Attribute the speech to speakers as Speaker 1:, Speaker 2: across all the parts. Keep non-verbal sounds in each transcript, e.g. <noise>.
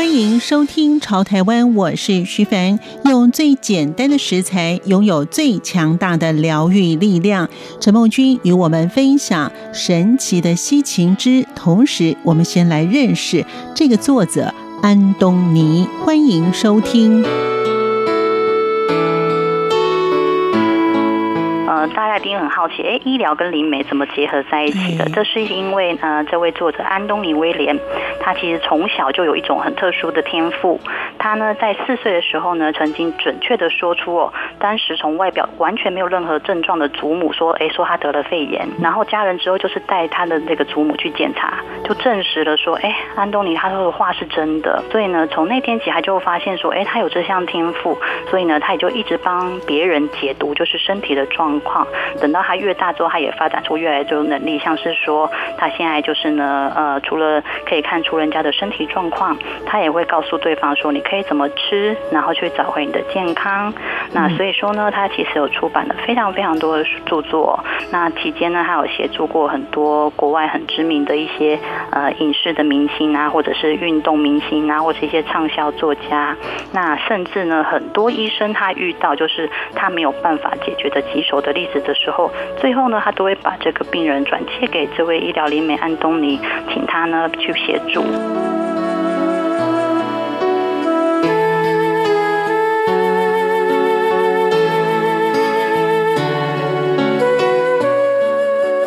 Speaker 1: 欢迎收听《朝台湾》，我是徐凡。用最简单的食材，拥有最强大的疗愈力量。陈梦君与我们分享神奇的西芹汁，同时我们先来认识这个作者安东尼。欢迎收听。
Speaker 2: 大家一定很好奇，哎，医疗跟灵媒怎么结合在一起的？这是因为呢，这位作者安东尼威廉，他其实从小就有一种很特殊的天赋。他呢，在四岁的时候呢，曾经准确的说出哦，当时从外表完全没有任何症状的祖母说，哎，说他得了肺炎。然后家人之后就是带他的那个祖母去检查，就证实了说，哎，安东尼他说的话是真的。所以呢，从那天起他就发现说，哎，他有这项天赋。所以呢，他也就一直帮别人解读，就是身体的状况。等到他越大之后，他也发展出越来越多能力，像是说他现在就是呢，呃，除了可以看出人家的身体状况，他也会告诉对方说你可以怎么吃，然后去找回你的健康。那所以说呢，他其实有出版了非常非常多的著作。那期间呢，他有协助过很多国外很知名的一些呃影视的明星啊，或者是运动明星啊，或者是一些畅销作家。那甚至呢，很多医生他遇到就是他没有办法解决的棘手的的时候，最后呢，他都会把这个病人转借给这位医疗灵媒安东尼，请他呢去协助。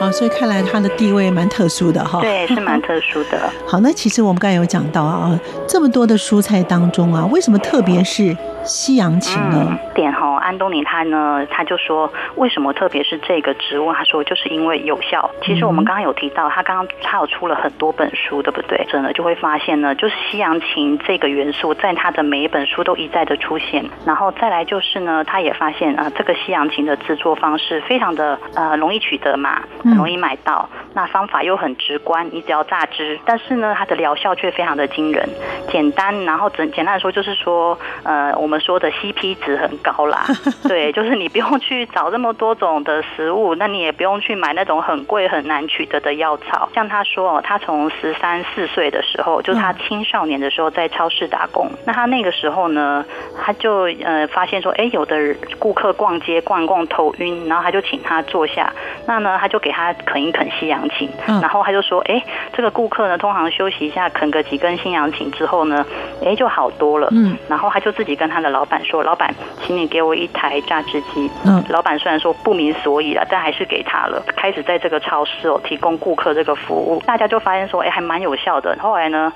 Speaker 1: 好，所以看来他的地位蛮特殊的哈。
Speaker 2: 对，是蛮特殊的。<laughs>
Speaker 1: 好，那其实我们刚才有讲到啊，这么多的蔬菜当中啊，为什么特别是？西洋芹呢？
Speaker 2: 嗯、点哈，安东尼他呢，他就说，为什么特别是这个植物？他说就是因为有效。其实我们刚刚有提到，他刚刚他有出了很多本书，对不对？真的就会发现呢，就是西洋芹这个元素在他的每一本书都一再的出现。然后再来就是呢，他也发现啊，这个西洋芹的制作方式非常的呃容易取得嘛，很容易买到。那方法又很直观，你只要榨汁，但是呢，它的疗效却非常的惊人，简单。然后简简单来说，就是说呃我们。说的 CP 值很高啦，<laughs> 对，就是你不用去找这么多种的食物，那你也不用去买那种很贵很难取得的药草。像他说哦，他从十三四岁的时候，就是他青少年的时候在超市打工。那他那个时候呢，他就呃发现说，哎，有的顾客逛街逛逛头晕，然后他就请他坐下，那呢他就给他啃一啃西洋芹，然后他就说，哎，这个顾客呢通常休息一下啃个几根西洋芹之后呢，哎就好多了。嗯，然后他就自己跟他。的老板说：“老板，请你给我一台榨汁机。”嗯，老板虽然说不明所以了，但还是给他了。开始在这个超市哦提供顾客这个服务，大家就发现说：“哎，还蛮有效的。”后来呢，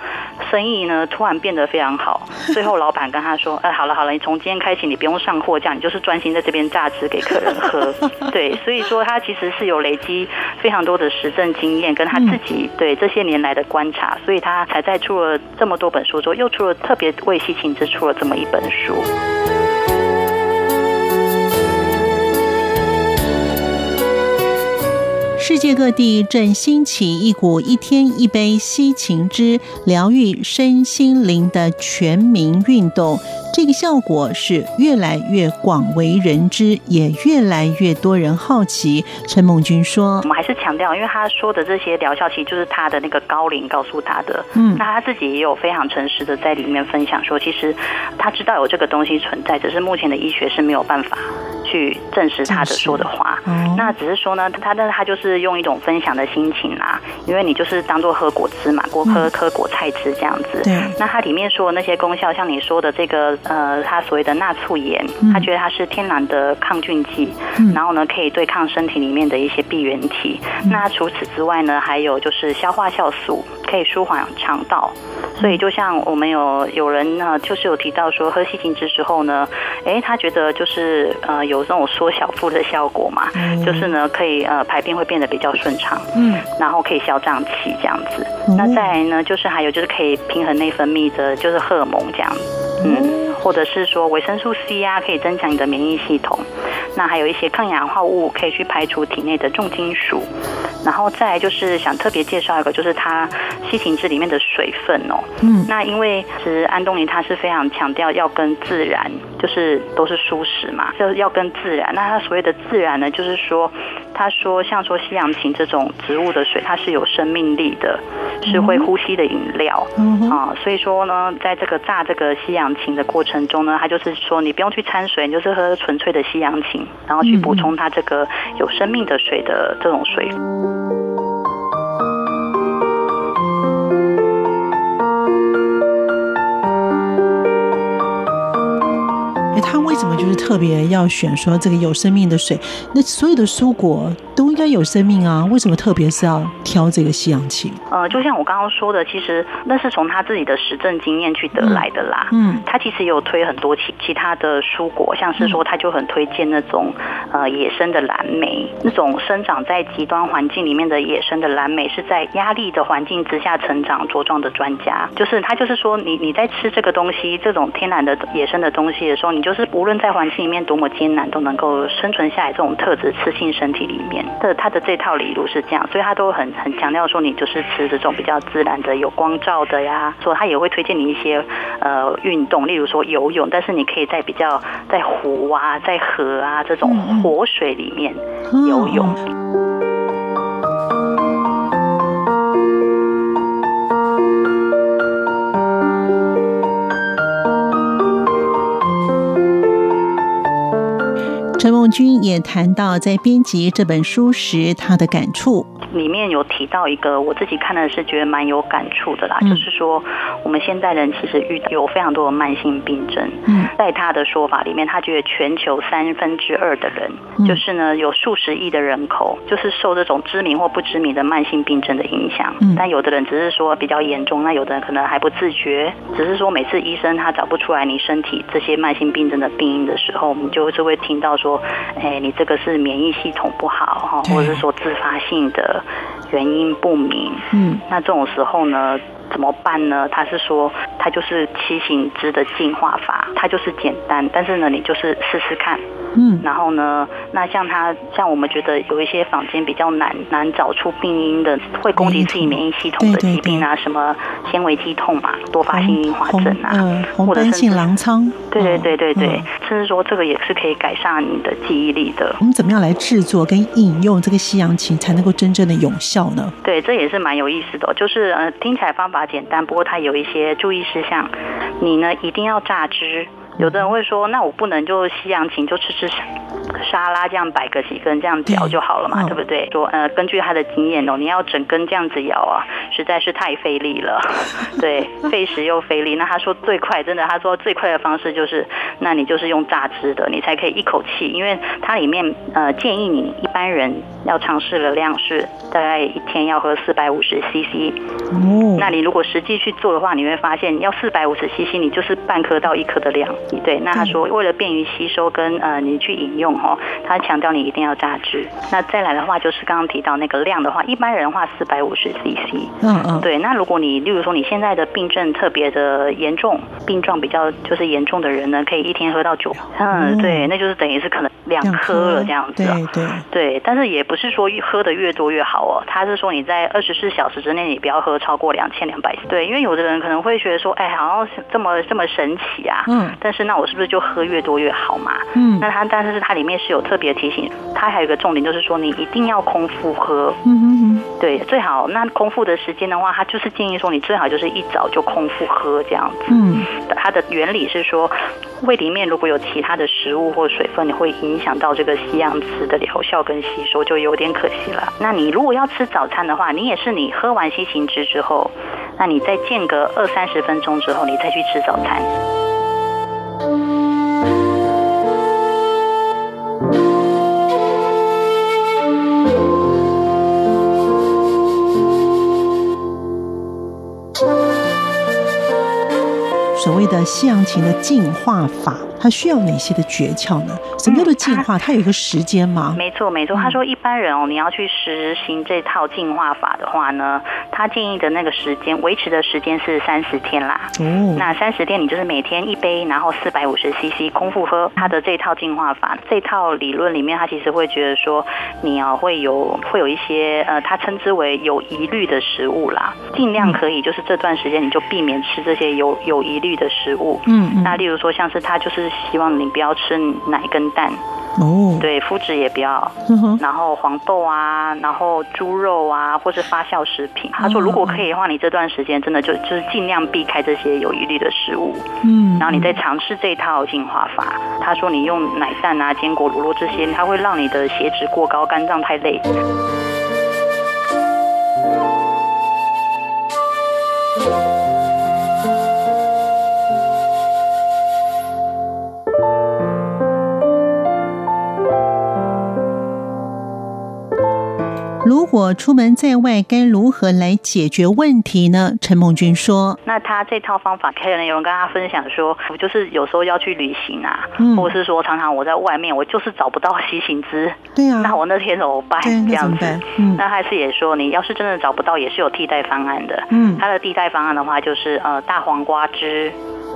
Speaker 2: 生意呢突然变得非常好。<laughs> 最后老板跟他说：“哎，好了好了，你从今天开始你不用上货架，你就是专心在这边榨汁给客人喝。<laughs> ”对，所以说他其实是有累积非常多的实证经验，跟他自己对这些年来的观察，所以他才在出了这么多本书之后，又出了特别为西芹之出了这么一本书。
Speaker 1: 世界各地正兴起一股一天一杯西芹汁疗愈身心灵的全民运动，这个效果是越来越广为人知，也越来越多人好奇。陈梦君说：“
Speaker 2: 我们还是强调，因为他说的这些疗效，其实就是他的那个高龄告诉他的。嗯，那他自己也有非常诚实的在里面分享说，其实他知道有这个东西存在，只是目前的医学是没有办法。”去证实他的说的话，那只是说呢，他但是他就是用一种分享的心情啦，因为你就是当做喝果汁嘛，多喝喝果菜汁这样子。对。那它里面说的那些功效，像你说的这个呃，它所谓的钠醋盐，他觉得它是天然的抗菌剂，然后呢可以对抗身体里面的一些病原体。那除此之外呢，还有就是消化酵素，可以舒缓肠道。所以就像我们有有人呢，就是有提到说喝西芹汁之后呢，哎，他觉得就是呃有。有这种缩小腹的效果嘛？嗯、就是呢，可以呃排便会变得比较顺畅，嗯，然后可以消胀气这样子。嗯、那再来呢，就是还有就是可以平衡内分泌的，就是荷尔蒙这样子，嗯。或者是说维生素 C 啊，可以增强你的免疫系统。那还有一些抗氧化物可以去排除体内的重金属。然后再来就是想特别介绍一个，就是它西芹汁里面的水分哦。嗯。那因为其实安东尼他是非常强调要跟自然，就是都是蔬食嘛，就是要跟自然。那他所谓的自然呢，就是说。他说，像说西洋芹这种植物的水，它是有生命力的，是会呼吸的饮料啊。所以说呢，在这个榨这个西洋芹的过程中呢，他就是说你不用去掺水，你就是喝纯粹的西洋芹，然后去补充它这个有生命的水的这种水。
Speaker 1: 就是特别要选说这个有生命的水？那所有的蔬果都应该有生命啊，为什么特别是要挑这个西洋芹？
Speaker 2: 呃，就像我刚刚说的，其实那是从他自己的实证经验去得来的啦。嗯，他其实有推很多其其他的蔬果，像是说他就很推荐那种呃野生的蓝莓，那种生长在极端环境里面的野生的蓝莓，是在压力的环境之下成长茁壮的专家。就是他就是说你，你你在吃这个东西，这种天然的野生的东西的时候，你就是无论在环境里面多么艰难，都能够生存下来。这种特质吃进身体里面的，他的这套理路是这样，所以他都很很强调说，你就是吃这种比较自然的、有光照的呀。说他也会推荐你一些呃运动，例如说游泳，但是你可以在比较在湖啊、在河啊这种活水里面游泳。
Speaker 1: 陈梦君也谈到，在编辑这本书时，他的感触。
Speaker 2: 里面有提到一个，我自己看的是觉得蛮有感触的啦，嗯、就是说我们现代人其实遇到有非常多的慢性病症。嗯，在他的说法里面，他觉得全球三分之二的人，嗯、就是呢有数十亿的人口，就是受这种知名或不知名的慢性病症的影响。嗯，但有的人只是说比较严重，那有的人可能还不自觉，只是说每次医生他找不出来你身体这些慢性病症的病因的时候，我们就是会听到说，哎，你这个是免疫系统不好哈，或者是说自发性的。原因不明，嗯，那这种时候呢，怎么办呢？他是说，他就是七行之的净化法，它就是简单，但是呢，你就是试试看。嗯，然后呢，那像他像我们觉得有一些坊间比较难难找出病因的，会攻击自己免疫系统的疾病啊，什么纤维肌痛嘛，多发性硬化症啊，
Speaker 1: 或者是红斑性狼疮，
Speaker 2: 对对对对对，甚至说这个也是可以改善你的记忆力的。
Speaker 1: 我们怎么样来制作跟饮用这个西洋芹才能够真正的有效呢？
Speaker 2: 对，这也是蛮有意思的，就是呃听起来方法简单，不过它有一些注意事项，你呢一定要榨汁。有的人会说，那我不能就西洋芹就吃吃沙拉这样摆个几根这样嚼就好了嘛，对，对不对？说呃，根据他的经验哦，你要整根这样子咬啊，实在是太费力了，<laughs> 对，费时又费力。那他说最快，真的，他说最快的方式就是，那你就是用榨汁的，你才可以一口气，因为它里面呃建议你一般人要尝试的量是大概一天要喝四百五十 CC。哦，那你如果实际去做的话，你会发现要四百五十 CC，你就是半颗到一颗的量。对，那他说为了便于吸收跟呃你去饮用哈，他强调你一定要榨汁。那再来的话就是刚刚提到那个量的话，一般人的话四百五十 CC。嗯嗯。对，那如果你例如说你现在的病症特别的严重，病状比较就是严重的人呢，可以一天喝到九。嗯，对，那就是等于是可能两颗了这样子。对对对，但是也不是说喝的越多越好哦，他是说你在二十四小时之内你不要喝超过两千两百。对，因为有的人可能会觉得说，哎，好像这么这么神奇啊。嗯。但是。是，那我是不是就喝越多越好嘛？嗯，那它但是它里面是有特别提醒，它还有一个重点就是说，你一定要空腹喝。嗯嗯嗯，对，最好那空腹的时间的话，它就是建议说，你最好就是一早就空腹喝这样子。嗯，它的原理是说，胃里面如果有其他的食物或水分，你会影响到这个西洋汁的疗效跟吸收，就有点可惜了。那你如果要吃早餐的话，你也是你喝完西芹汁之后，那你再间隔二三十分钟之后，你再去吃早餐。
Speaker 1: 的西洋琴的进化法。它需要哪些的诀窍呢？什么叫做进化？它有一个时间吗？
Speaker 2: 没错，没错。他说一般人哦，你要去实行这套进化法的话呢，他建议的那个时间维持的时间是三十天啦。哦，那三十天你就是每天一杯，然后四百五十 CC 空腹喝。他的这套进化法，这套理论里面，他其实会觉得说，你啊会有会有一些呃，他称之为有疑虑的食物啦，尽量可以就是这段时间你就避免吃这些有有疑虑的食物。嗯，嗯，那例如说像是他就是希望你不要吃奶跟蛋。哦，对，麸质也不要，然后黄豆啊，然后猪肉啊，或是发酵食品。他说，如果可以的话，你这段时间真的就就是尽量避开这些有疑虑的食物。嗯，然后你再尝试这一套净化法。他说，你用奶蛋啊、坚果、乳酪这些，它会让你的血脂过高，肝脏太累。
Speaker 1: 果出门在外，该如何来解决问题呢？陈梦君说：“
Speaker 2: 那他这套方法，可能有人跟他分享说，我就是有时候要去旅行啊，嗯、或者是说常常我在外面，我就是找不到西行姿。对啊，那我那天怎么办？这样子，嗯、那还是也说，你要是真的找不到，也是有替代方案的。嗯，他的替代方案的话，就是呃大黄瓜汁。”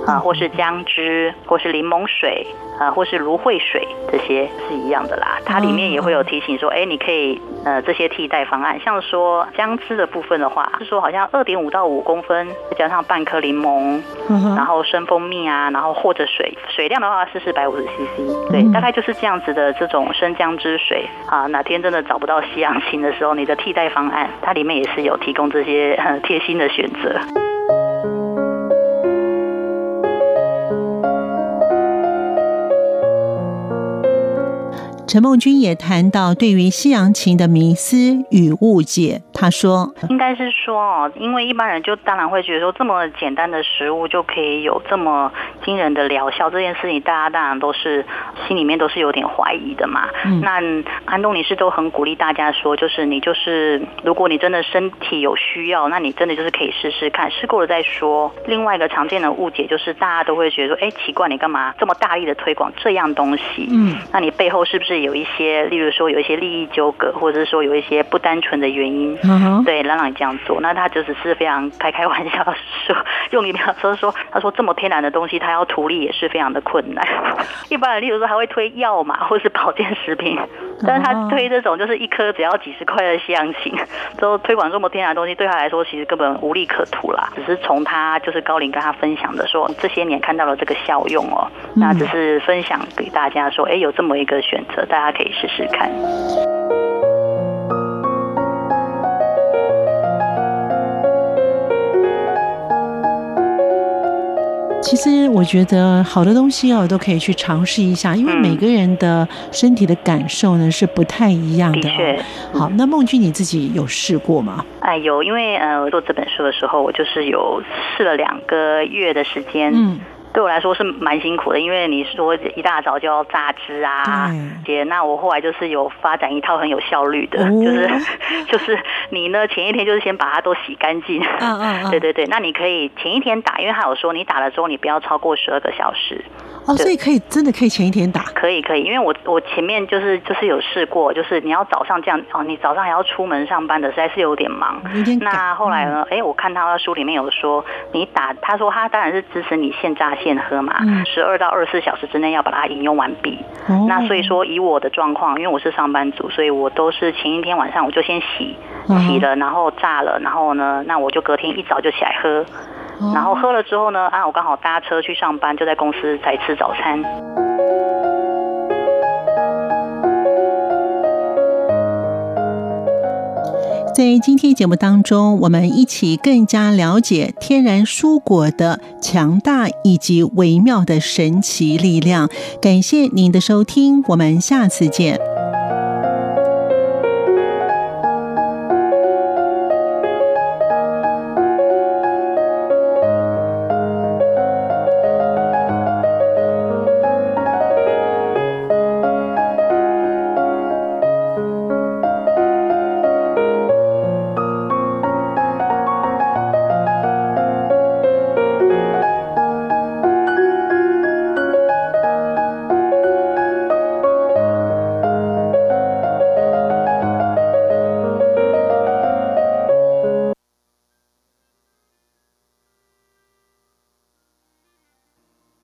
Speaker 2: 啊，或是姜汁，或是柠檬水，啊，或是芦荟水，这些是一样的啦。它里面也会有提醒说，哎，你可以呃这些替代方案，像说姜汁的部分的话，是说好像二点五到五公分，再加上半颗柠檬，然后生蜂蜜啊，然后或者水，水量的话是四百五十 CC，对，大概就是这样子的这种生姜汁水啊。哪天真的找不到西洋芹的时候，你的替代方案，它里面也是有提供这些很贴心的选择。
Speaker 1: 陈梦君也谈到对于西洋琴的迷思与误解。他说：“
Speaker 2: 应该是说哦，因为一般人就当然会觉得说，这么简单的食物就可以有这么惊人的疗效，这件事情大家当然都是心里面都是有点怀疑的嘛。嗯、那安东尼是都很鼓励大家说，就是你就是如果你真的身体有需要，那你真的就是可以试试看，试过了再说。另外一个常见的误解就是大家都会觉得说，哎，奇怪，你干嘛这么大力的推广这样东西？嗯，那你背后是不是？”有一些，例如说有一些利益纠葛，或者是说有一些不单纯的原因，对，让让你这样做，那他就只是非常开开玩笑说，用一秒说说，他说这么天然的东西，他要图利也是非常的困难。<laughs> 一般人例如说还会推药嘛，或是保健食品，但是他推这种就是一颗只要几十块的西洋芹，都推广这么天然的东西，对他来说其实根本无利可图啦。只是从他就是高龄跟他分享的说，这些年看到了这个效用哦，那只是分享给大家说，哎，有这么一个选择。大家可以试试看。
Speaker 1: 其实我觉得好的东西哦，都可以去尝试一下，因为每个人的身体的感受呢是不太一样的。的确，好，那梦君你自己有试过吗？
Speaker 2: 哎，有，因为呃，做这本书的时候，我就是有试了两个月的时间。嗯。对我来说是蛮辛苦的，因为你说一大早就要榨汁啊，姐，那我后来就是有发展一套很有效率的，就是 <laughs> 就是你呢前一天就是先把它都洗干净，嗯嗯，对对对，那你可以前一天打，因为他有说你打了之后你不要超过十二个小时。
Speaker 1: 哦，所以可以真的可以前一天打，
Speaker 2: 可以可以，因为我我前面就是就是有试过，就是你要早上这样哦，你早上还要出门上班的，实在是有点忙。那后来呢？哎、嗯，我看他的书里面有说，你打，他说他当然是支持你现榨现喝嘛，十二、嗯、到二十四小时之内要把它饮用完毕。哦、那所以说以我的状况，因为我是上班族，所以我都是前一天晚上我就先洗洗了，然后炸了，然后呢，那我就隔天一早就起来喝。然后喝了之后呢，啊，我刚好搭车去上班，就在公司才吃早餐。
Speaker 1: 在今天节目当中，我们一起更加了解天然蔬果的强大以及微妙的神奇力量。感谢您的收听，我们下次见。